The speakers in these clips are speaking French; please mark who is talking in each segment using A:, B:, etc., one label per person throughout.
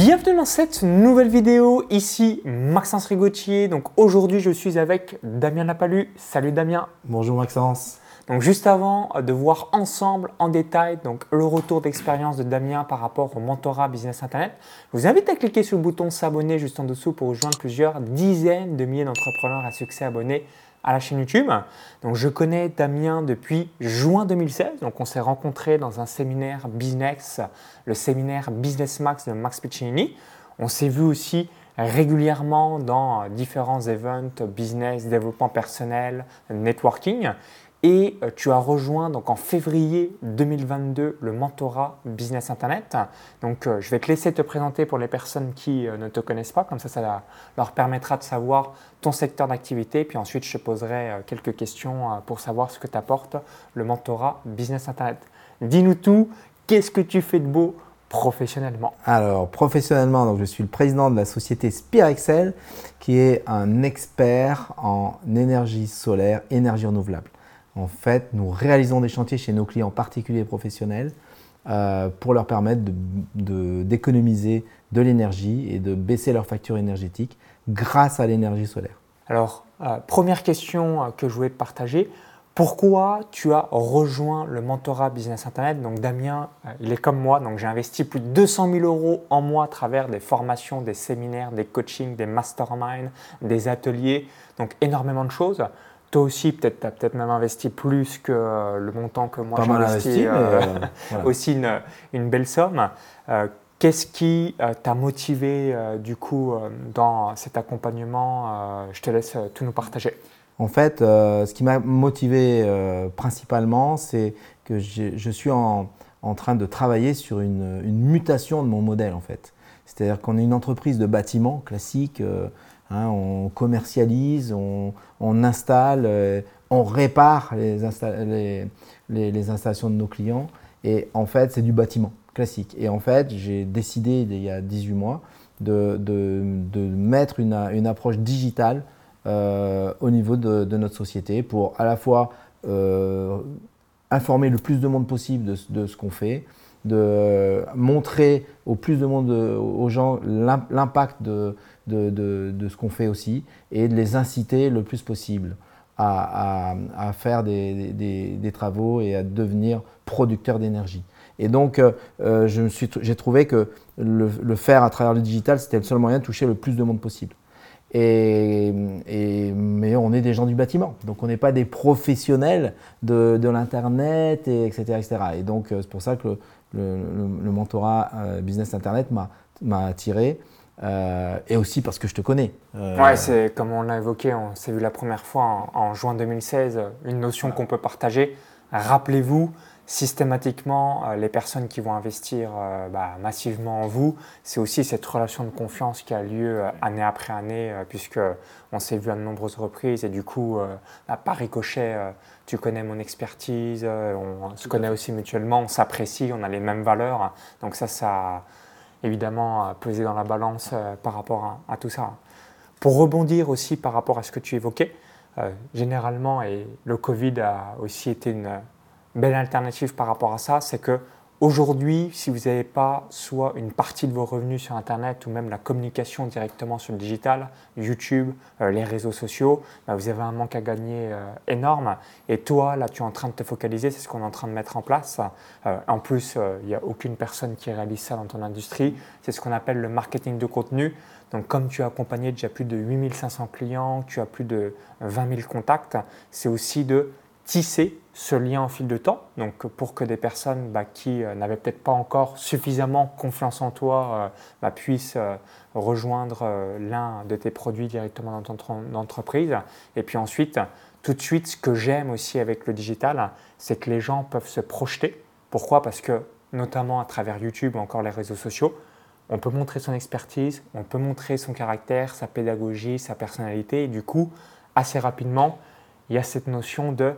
A: Bienvenue dans cette nouvelle vidéo, ici Maxence Rigotier. Donc aujourd'hui je suis avec Damien Lapalu. Salut Damien.
B: Bonjour Maxence.
A: Donc juste avant de voir ensemble en détail donc, le retour d'expérience de Damien par rapport au mentorat Business Internet, je vous invite à cliquer sur le bouton s'abonner juste en dessous pour rejoindre plusieurs dizaines de milliers d'entrepreneurs à succès abonnés à la chaîne YouTube. Donc, je connais Damien depuis juin 2016. Donc, on s'est rencontrés dans un séminaire business, le séminaire Business Max de Max Piccinini. On s'est vu aussi régulièrement dans différents events business, développement personnel, networking. Et euh, tu as rejoint donc en février 2022 le mentorat Business Internet. Donc euh, je vais te laisser te présenter pour les personnes qui euh, ne te connaissent pas, comme ça ça leur permettra de savoir ton secteur d'activité. Puis ensuite je te poserai quelques questions pour savoir ce que t'apporte le mentorat Business Internet. Dis-nous tout, qu'est-ce que tu fais de beau professionnellement?
B: Alors professionnellement, donc, je suis le président de la société Spirexcel qui est un expert en énergie solaire, énergie renouvelable. En fait, nous réalisons des chantiers chez nos clients particuliers et professionnels euh, pour leur permettre d'économiser de, l'énergie et de baisser leur facture énergétique grâce à l'énergie solaire.
A: Alors, euh, première question euh, que je voulais partager. Pourquoi tu as rejoint le mentorat Business Internet? Donc Damien, il est comme moi, donc j'ai investi plus de 200 000 euros en mois à travers des formations, des séminaires, des coachings, des masterminds, des ateliers, donc énormément de choses. Toi aussi, peut-être, tu as peut-être même investi plus que euh, le montant que moi
B: j'ai investi. Euh,
A: aussi une, belle somme. Euh, qu'est-ce qui t'a motivé du coup dans cet accompagnement Je te laisse tout nous partager.
B: En fait, ce qui m'a motivé principalement, c'est que je suis en, train de travailler sur une, une, mutation de mon modèle en fait. C'est-à-dire qu'on est une entreprise de bâtiment classique Hein, on commercialise, on, installe, euh, on répare les, installations de nos clients. Et en fait, c'est du bâtiment classique. Et en fait, j'ai décidé il y a 18 mois de, mettre une, approche digitale euh, au niveau de, notre société pour à la fois euh, informer le plus de monde possible de ce qu'on fait, de montrer au plus de monde, aux gens, l'impact de, de, ce qu'on fait aussi et de les inciter le plus possible à, faire des, travaux et à devenir producteurs d'énergie. Et donc, euh, euh, j'ai trouvé que le, faire à travers le digital, c'était le seul moyen de toucher le plus de monde possible. Et, mais on est des gens du bâtiment, donc on n'est pas des professionnels de, l'Internet, et etc., etc. Et donc, euh, c'est pour ça que mentorat euh, Business Internet m'a attiré. Euh, et aussi parce que je te connais.
A: Euh, ouais, c'est comme on l'a évoqué, on s'est vu la première fois en, juin 2016, une notion qu'on peut partager. Rappelez-vous, systématiquement, les personnes qui vont investir bah, massivement en vous, c'est aussi cette relation de confiance qui a lieu année après année, puisque on s'est vu à de nombreuses reprises et du coup, bah, par ricochet, tu connais mon expertise, euh, on se connaît aussi mutuellement, on s'apprécie, on a les mêmes valeurs. Donc ça, ça a évidemment pesé dans la balance euh, par rapport à, tout ça. Pour rebondir aussi par rapport à ce que tu évoquais, euh, généralement, et le Covid a aussi été une belle alternative par rapport à ça, c'est que Aujourd'hui, si vous n'avez pas soit une partie de vos revenus sur Internet ou même la communication directement sur le digital, YouTube, euh, les réseaux sociaux, bah, vous avez un manque à gagner euh, énorme. Et toi, là, tu es en train de te focaliser, c'est ce qu'on est en train de mettre en place. Euh, en plus, il n'y a aucune personne qui réalise ça dans ton industrie. C'est ce qu'on appelle le marketing de contenu. Donc, comme tu as accompagné déjà plus de 8500 clients, tu as plus de 20 000 contacts, c'est aussi de tisser ce lien au fil de temps. Donc, pour que des personnes bah, qui euh, n'avaient peut-être pas encore suffisamment confiance en toi euh, bah, puissent euh, rejoindre l'un de tes produits directement dans ton entreprise. Et puis ensuite, tout de suite, ce que j'aime aussi avec le digital, c'est que les gens peuvent se projeter. Pourquoi? Parce que, notamment à travers YouTube ou encore les réseaux sociaux, on peut montrer son expertise, on peut montrer son caractère, sa pédagogie, sa personnalité. Et du coup, assez rapidement, il y a cette notion de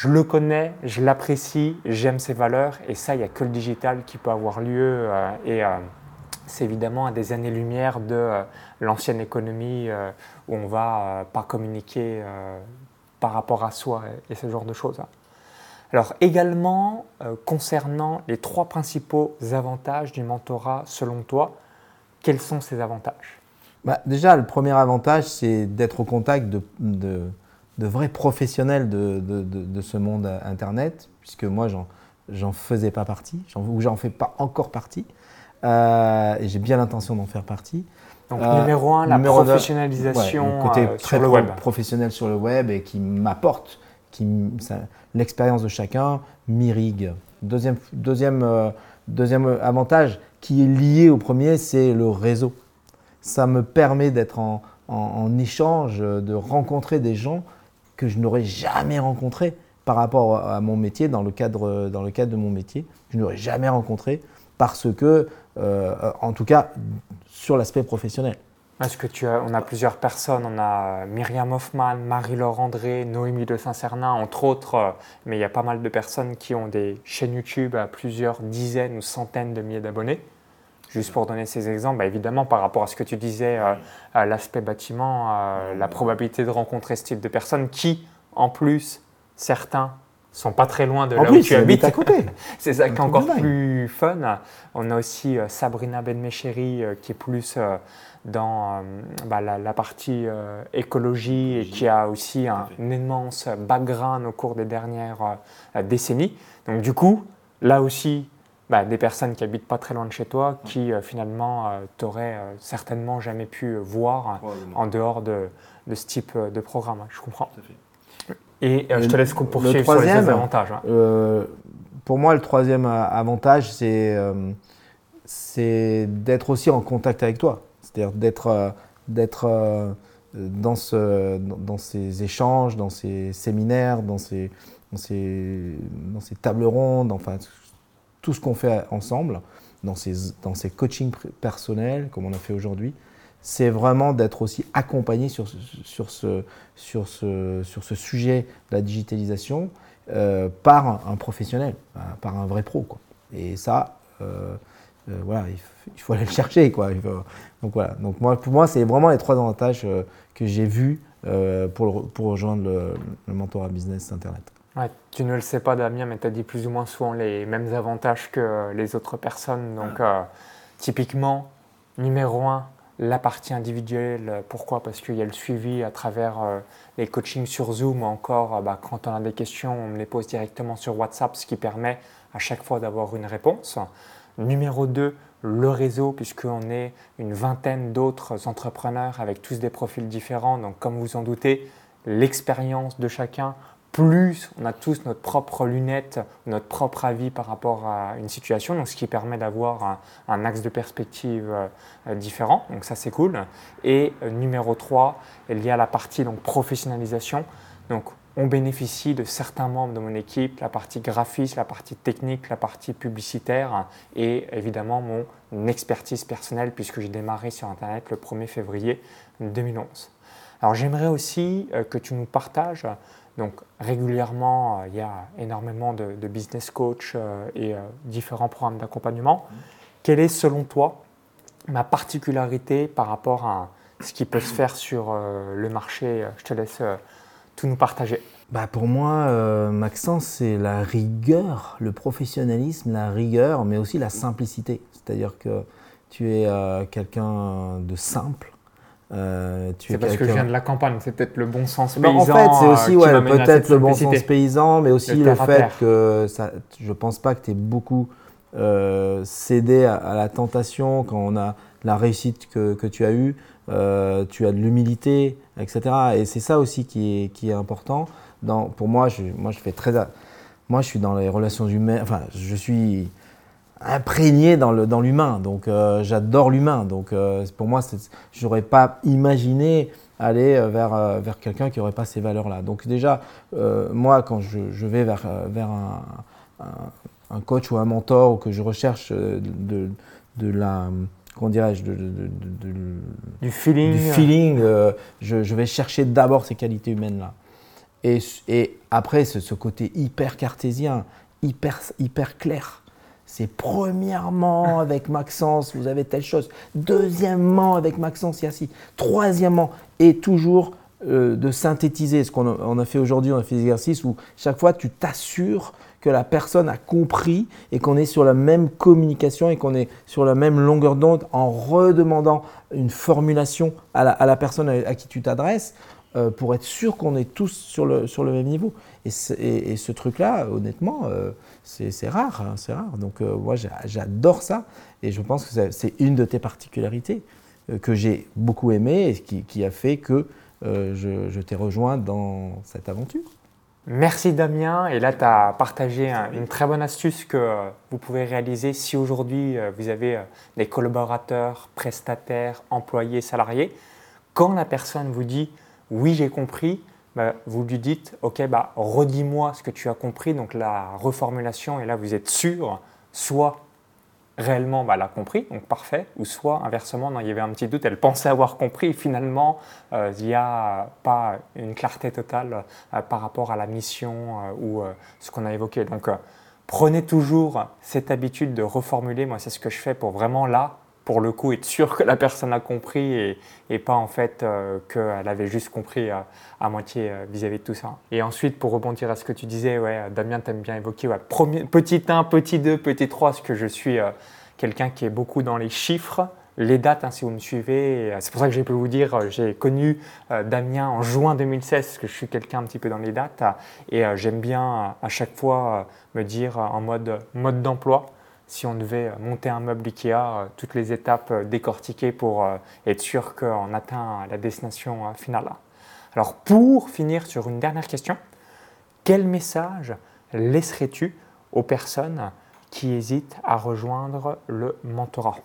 A: je le connais, je l'apprécie, j'aime ses valeurs, et ça, il n'y a que le digital qui peut avoir lieu. Euh, et euh, c'est évidemment à des années-lumière de euh, l'ancienne économie où on ne va pas communiquer par rapport à soi et, ce genre de choses. Alors également, concernant les trois principaux avantages du mentorat selon toi, quels sont ces avantages?
B: Bah, Déjà, le premier avantage, c'est d'être au contact de, de, vrais professionnels de, de, ce monde Internet, puisque moi, j'en faisais pas partie, ou j'en fais pas encore partie. Euh, et j'ai bien l'intention d'en faire partie.
A: Donc, euh, numéro un, la professionnalisation
B: côté
A: euh,
B: très
A: sur le web.
B: professionnel sur le web et qui m'apporte l'expérience de chacun m'irrigue. Deuxième, deuxième, deuxième avantage qui est lié au premier, c'est le réseau. Ça me permet d'être en, en, échange, de rencontrer des gens que je n'aurais jamais rencontrés par rapport à mon métier, dans le cadre, dans le cadre de mon métier. Je n'aurais jamais rencontré parce que, euh, en tout cas, sur l'aspect professionnel.
A: Parce que tu as, on a plusieurs personnes, on a Myriam Hoffman, Marie-Laure André, Noémie de Saint-Cernin, entre autres, euh, mais il y a pas mal de personnes qui ont des chaînes YouTube à plusieurs dizaines ou centaines de milliers d'abonnés. Juste pour donner ces exemples, bah, évidemment, par rapport à ce que tu disais, euh, à l'aspect bâtiment, la probabilité de rencontrer ce type de personnes qui, en plus, certains sont pas très loin de là où tu habites.
B: à côté.
A: c'est ça qui est encore plus fun. On a aussi euh, Sabrina Benmecheri euh, qui est plus euh, dans bah, la, partie écologie et qui a aussi un, immense background au cours des dernières décennies. Donc du coup, là aussi, bah, des personnes qui habitent pas très loin de chez toi, qui finalement t'auraient certainement jamais pu voir en dehors de, de, ce type de programme. Je comprends. Et euh, je te laisse poursuivre sur les avantages. Hein. Euh,
B: pour moi, le troisième avantage, c'est euh, c'est d'être aussi en contact avec toi. C'est-à-dire d'être d'être dans, ce, dans ces échanges, dans ces séminaires, dans ces, dans ces, dans ces tables rondes, enfin tout ce qu'on fait ensemble, dans ces, dans ces coachings personnels comme on a fait aujourd'hui c'est vraiment d'être aussi accompagné sur, sur, ce, sur, ce, sur ce sujet de la digitalisation euh, par un, professionnel, euh, par un vrai pro. Quoi. Et ça, euh, voilà, il, faut aller le chercher. Quoi. donc voilà. Donc moi, pour moi, c'est vraiment les trois avantages que j'ai vus pour, pour rejoindre le, le mentorat business Internet.
A: Tu ne le sais pas, Damien, mais tu as dit plus ou moins souvent les mêmes avantages que les autres personnes. Donc, typiquement, numéro un, la partie individuelle, pourquoi? Parce qu'il y a le suivi à travers euh, les coachings sur Zoom, encore euh, bah, quand on a des questions, on me les pose directement sur WhatsApp, ce qui permet à chaque fois d'avoir une réponse. Numéro 2, le réseau, puisqu'on est une vingtaine d'autres entrepreneurs avec tous des profils différents. Donc comme vous en doutez, l'expérience de chacun plus on a tous notre propre lunette, notre propre avis par rapport à une situation, donc ce qui permet d'avoir un, axe de perspective euh, différent, donc ça c'est cool. Et euh, numéro 3, il y a la partie donc professionnalisation, donc on bénéficie de certains membres de mon équipe, la partie graphiste, la partie technique, la partie publicitaire et évidemment mon expertise personnelle puisque j'ai démarré sur Internet le 1er février 2011. Alors j'aimerais aussi euh, que tu nous partages donc régulièrement, euh, il y a énormément de, business coach euh, et euh, différents programmes d'accompagnement. Quelle est selon toi ma particularité par rapport à ce qui peut se faire sur le marché Je te laisse tout nous partager.
B: Bah pour moi, Maxence, c'est la rigueur, le professionnalisme, la rigueur, mais aussi la simplicité. C'est-à-dire que tu es quelqu'un de simple,
A: euh, c'est parce que je viens de la campagne, c'est peut-être le bon sens paysan. en
B: fait, c'est aussi euh, peut-être le bon sens paysan, mais aussi le, fait que ça, je pense pas que tu aies beaucoup euh, cédé à, la tentation quand on a la réussite que, que tu as eue. tu as de l'humilité, etc. Et c'est ça aussi qui est, qui est important. Dans, pour moi, je, moi, je fais très. Moi, je suis dans les relations humaines. Enfin, je suis imprégné dans l'humain. Dans donc euh, j'adore l'humain. Donc euh, pour moi, je n'aurais pas imaginé aller euh, vers, vers quelqu'un qui n'aurait pas ces valeurs-là. Donc déjà, moi, quand je, vais vers, vers un, un, coach ou un mentor ou que je recherche de, de la comment dirais-je, de,
A: du feeling,
B: du feeling je, je, vais chercher d'abord ces qualités humaines-là. Et, et, après, ce, ce, côté hyper cartésien, hyper, hyper clair c'est premièrement avec Maxence, vous avez telle chose. Deuxièmement, avec Maxence, il y a ci. Troisièmement, et toujours euh, de synthétiser ce qu'on a, fait aujourd'hui, on a fait des exercices où chaque fois tu t'assures que la personne a compris et qu'on est sur la même communication et qu'on est sur la même longueur d'onde en redemandant une formulation à la, personne à, qui tu t'adresses euh, pour être sûr qu'on est tous sur le, même niveau. Et, ce truc-là, honnêtement, euh, c'est rare, hein, c'est rare. Donc euh, moi, j'adore ça et je pense que c'est une de tes particularités que j'ai beaucoup aimé et qui, a fait que je t'ai rejoint dans cette aventure.
A: Merci Damien. Et là, tu as partagé une très bonne astuce que vous pouvez réaliser si aujourd'hui vous avez des collaborateurs, prestataires, employés, salariés. Quand la personne vous dit oui, j'ai compris, bah, vous lui dites, ok, bah, redis-moi ce que tu as compris, donc la reformulation, et là vous êtes sûr, soit réellement bah, elle a compris, donc parfait, ou soit inversement, il y avait un petit doute, elle pensait avoir compris, et finalement euh, il n'y a pas une clarté totale euh, par rapport à la mission euh, ou ce qu'on a évoqué. Donc prenez toujours cette habitude de reformuler, moi c'est ce que je fais pour vraiment là pour le coup être sûr que la personne a compris et, pas en fait euh, qu'elle avait juste compris à, moitié euh, vis-à-vis de tout ça. Et ensuite, pour rebondir à ce que tu disais, ouais, Damien, tu aimes bien évoquer premier, petit 1, petit 2, petit 3, parce que je suis euh, quelqu'un qui est beaucoup dans les chiffres, les dates, hein, si vous me suivez. C'est pour ça que j'ai pu vous dire, j'ai connu Damien en juin 2016, parce que je suis quelqu'un un petit peu dans les dates, et j'aime bien à chaque fois me dire en mode mode d'emploi si on devait monter un meuble Ikea, euh, toutes les étapes euh, décortiquées pour euh, être sûr qu'on atteint la destination finale. Alors pour finir sur une dernière question, quel message laisserais-tu aux personnes qui hésitent à rejoindre le mentorat?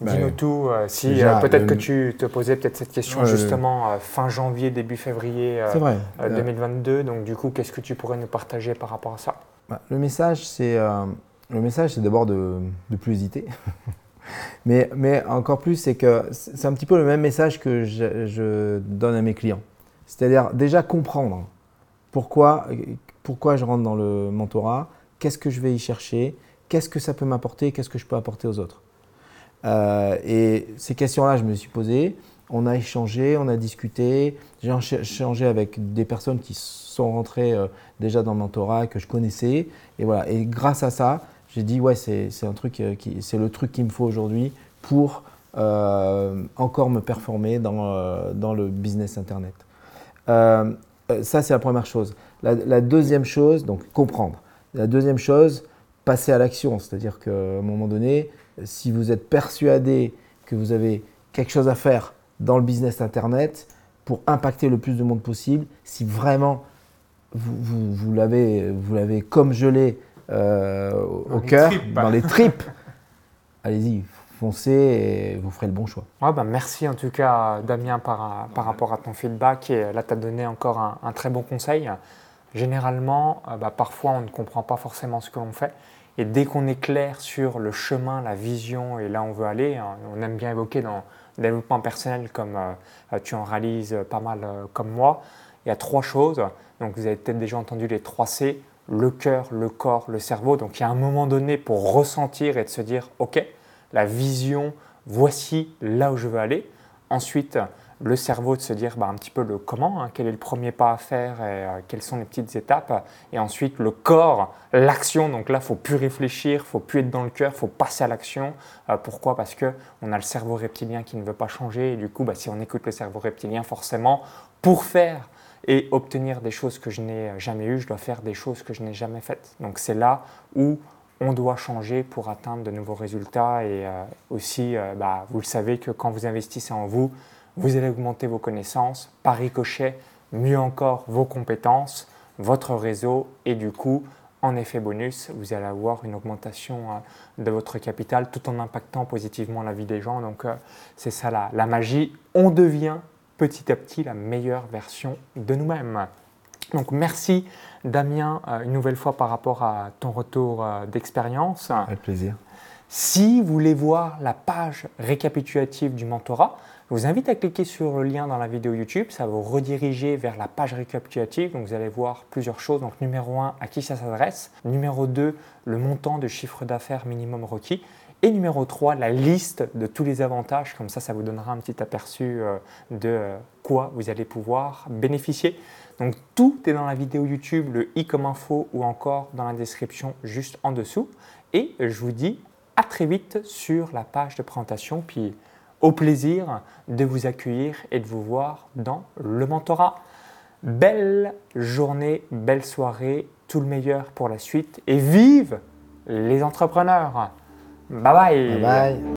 A: Ben, Dis-nous tout, si peut-être que tu te posais peut-être cette question justement fin janvier, début février 2022. Donc du coup, qu'est-ce que tu pourrais nous partager par rapport à ça?
B: Bah, Le message, c'est le message, c'est d'abord de ne plus hésiter. mais, mais encore plus, c'est que c'est un petit peu le même message que je, donne à mes clients. C'est-à-dire déjà comprendre pourquoi, pourquoi je rentre dans le mentorat, qu'est-ce que je vais y chercher, qu'est-ce que ça peut m'apporter, qu'est-ce que je peux apporter aux autres. Euh, et ces questions-là, je me suis posé. On a échangé, on a discuté. J'ai échangé avec des personnes qui sont rentrées euh, déjà dans le mentorat, que je connaissais. Et voilà. Et grâce à ça, j'ai dit ouais c'est un truc euh, qui c'est le truc qu'il me faut aujourd'hui pour euh, encore me performer dans, euh, dans le business internet. ça c'est la première chose. La, deuxième chose, donc comprendre. La deuxième chose, passer à l'action. C'est-à-dire qu'à un moment donné, si vous êtes persuadé que vous avez quelque chose à faire dans le business internet pour impacter le plus de monde possible, si vraiment vous, vous, vous l'avez comme je l'ai euh, au cœur, dans les tripes, allez-y, foncez et vous ferez le bon choix.
A: Ouais, bah merci en tout cas Damien par, par rapport à ton feedback et là tu as donné encore un, très bon conseil. Généralement, euh, bah, parfois on ne comprend pas forcément ce que l'on fait et dès qu'on est clair sur le chemin, la vision et là on veut aller, hein, on aime bien évoquer dans le développement personnel comme euh, tu en réalises pas mal comme moi, il y a trois choses. Donc vous avez peut-être déjà entendu les trois C le cœur, le corps, le cerveau. Donc il y a un moment donné pour ressentir et de se dire, OK, la vision, voici là où je veux aller. Ensuite, le cerveau de se dire bah, un petit peu le comment, hein, quel est le premier pas à faire et euh, quelles sont les petites étapes. Et ensuite, le corps, l'action. Donc là, il faut plus réfléchir, faut plus être dans le cœur, faut passer à l'action. Euh, pourquoi? Parce qu'on a le cerveau reptilien qui ne veut pas changer. Et du coup, bah, si on écoute le cerveau reptilien, forcément, pour faire et obtenir des choses que je n'ai jamais eues, je dois faire des choses que je n'ai jamais faites. Donc c'est là où on doit changer pour atteindre de nouveaux résultats et euh, aussi, euh, bah, vous le savez que quand vous investissez en vous, vous allez augmenter vos connaissances, par ricochet, mieux encore vos compétences, votre réseau et du coup, en effet bonus, vous allez avoir une augmentation euh, de votre capital tout en impactant positivement la vie des gens. Donc c'est ça la, la magie. On devient petit à petit la meilleure version de nous-mêmes. Donc merci Damien euh, une nouvelle fois par rapport à ton retour euh, d'expérience.
B: Avec plaisir.
A: Si vous voulez voir la page récapitulative du mentorat, je vous invite à cliquer sur le lien dans la vidéo YouTube. Ça va vous rediriger vers la page récapitulative. Donc vous allez voir plusieurs choses. Donc numéro 1, à qui ça s'adresse. Numéro 2, le montant de chiffre d'affaires minimum requis. Et numéro 3, la liste de tous les avantages. Comme ça, ça vous donnera un petit aperçu euh, de euh, quoi vous allez pouvoir bénéficier. Donc tout est dans la vidéo YouTube, le i comme info ou encore dans la description juste en dessous. Et je vous dis à très vite sur la page de présentation. Puis au plaisir de vous accueillir et de vous voir dans le mentorat. Belle journée, belle soirée, tout le meilleur pour la suite et vive les entrepreneurs.
B: Bye bye.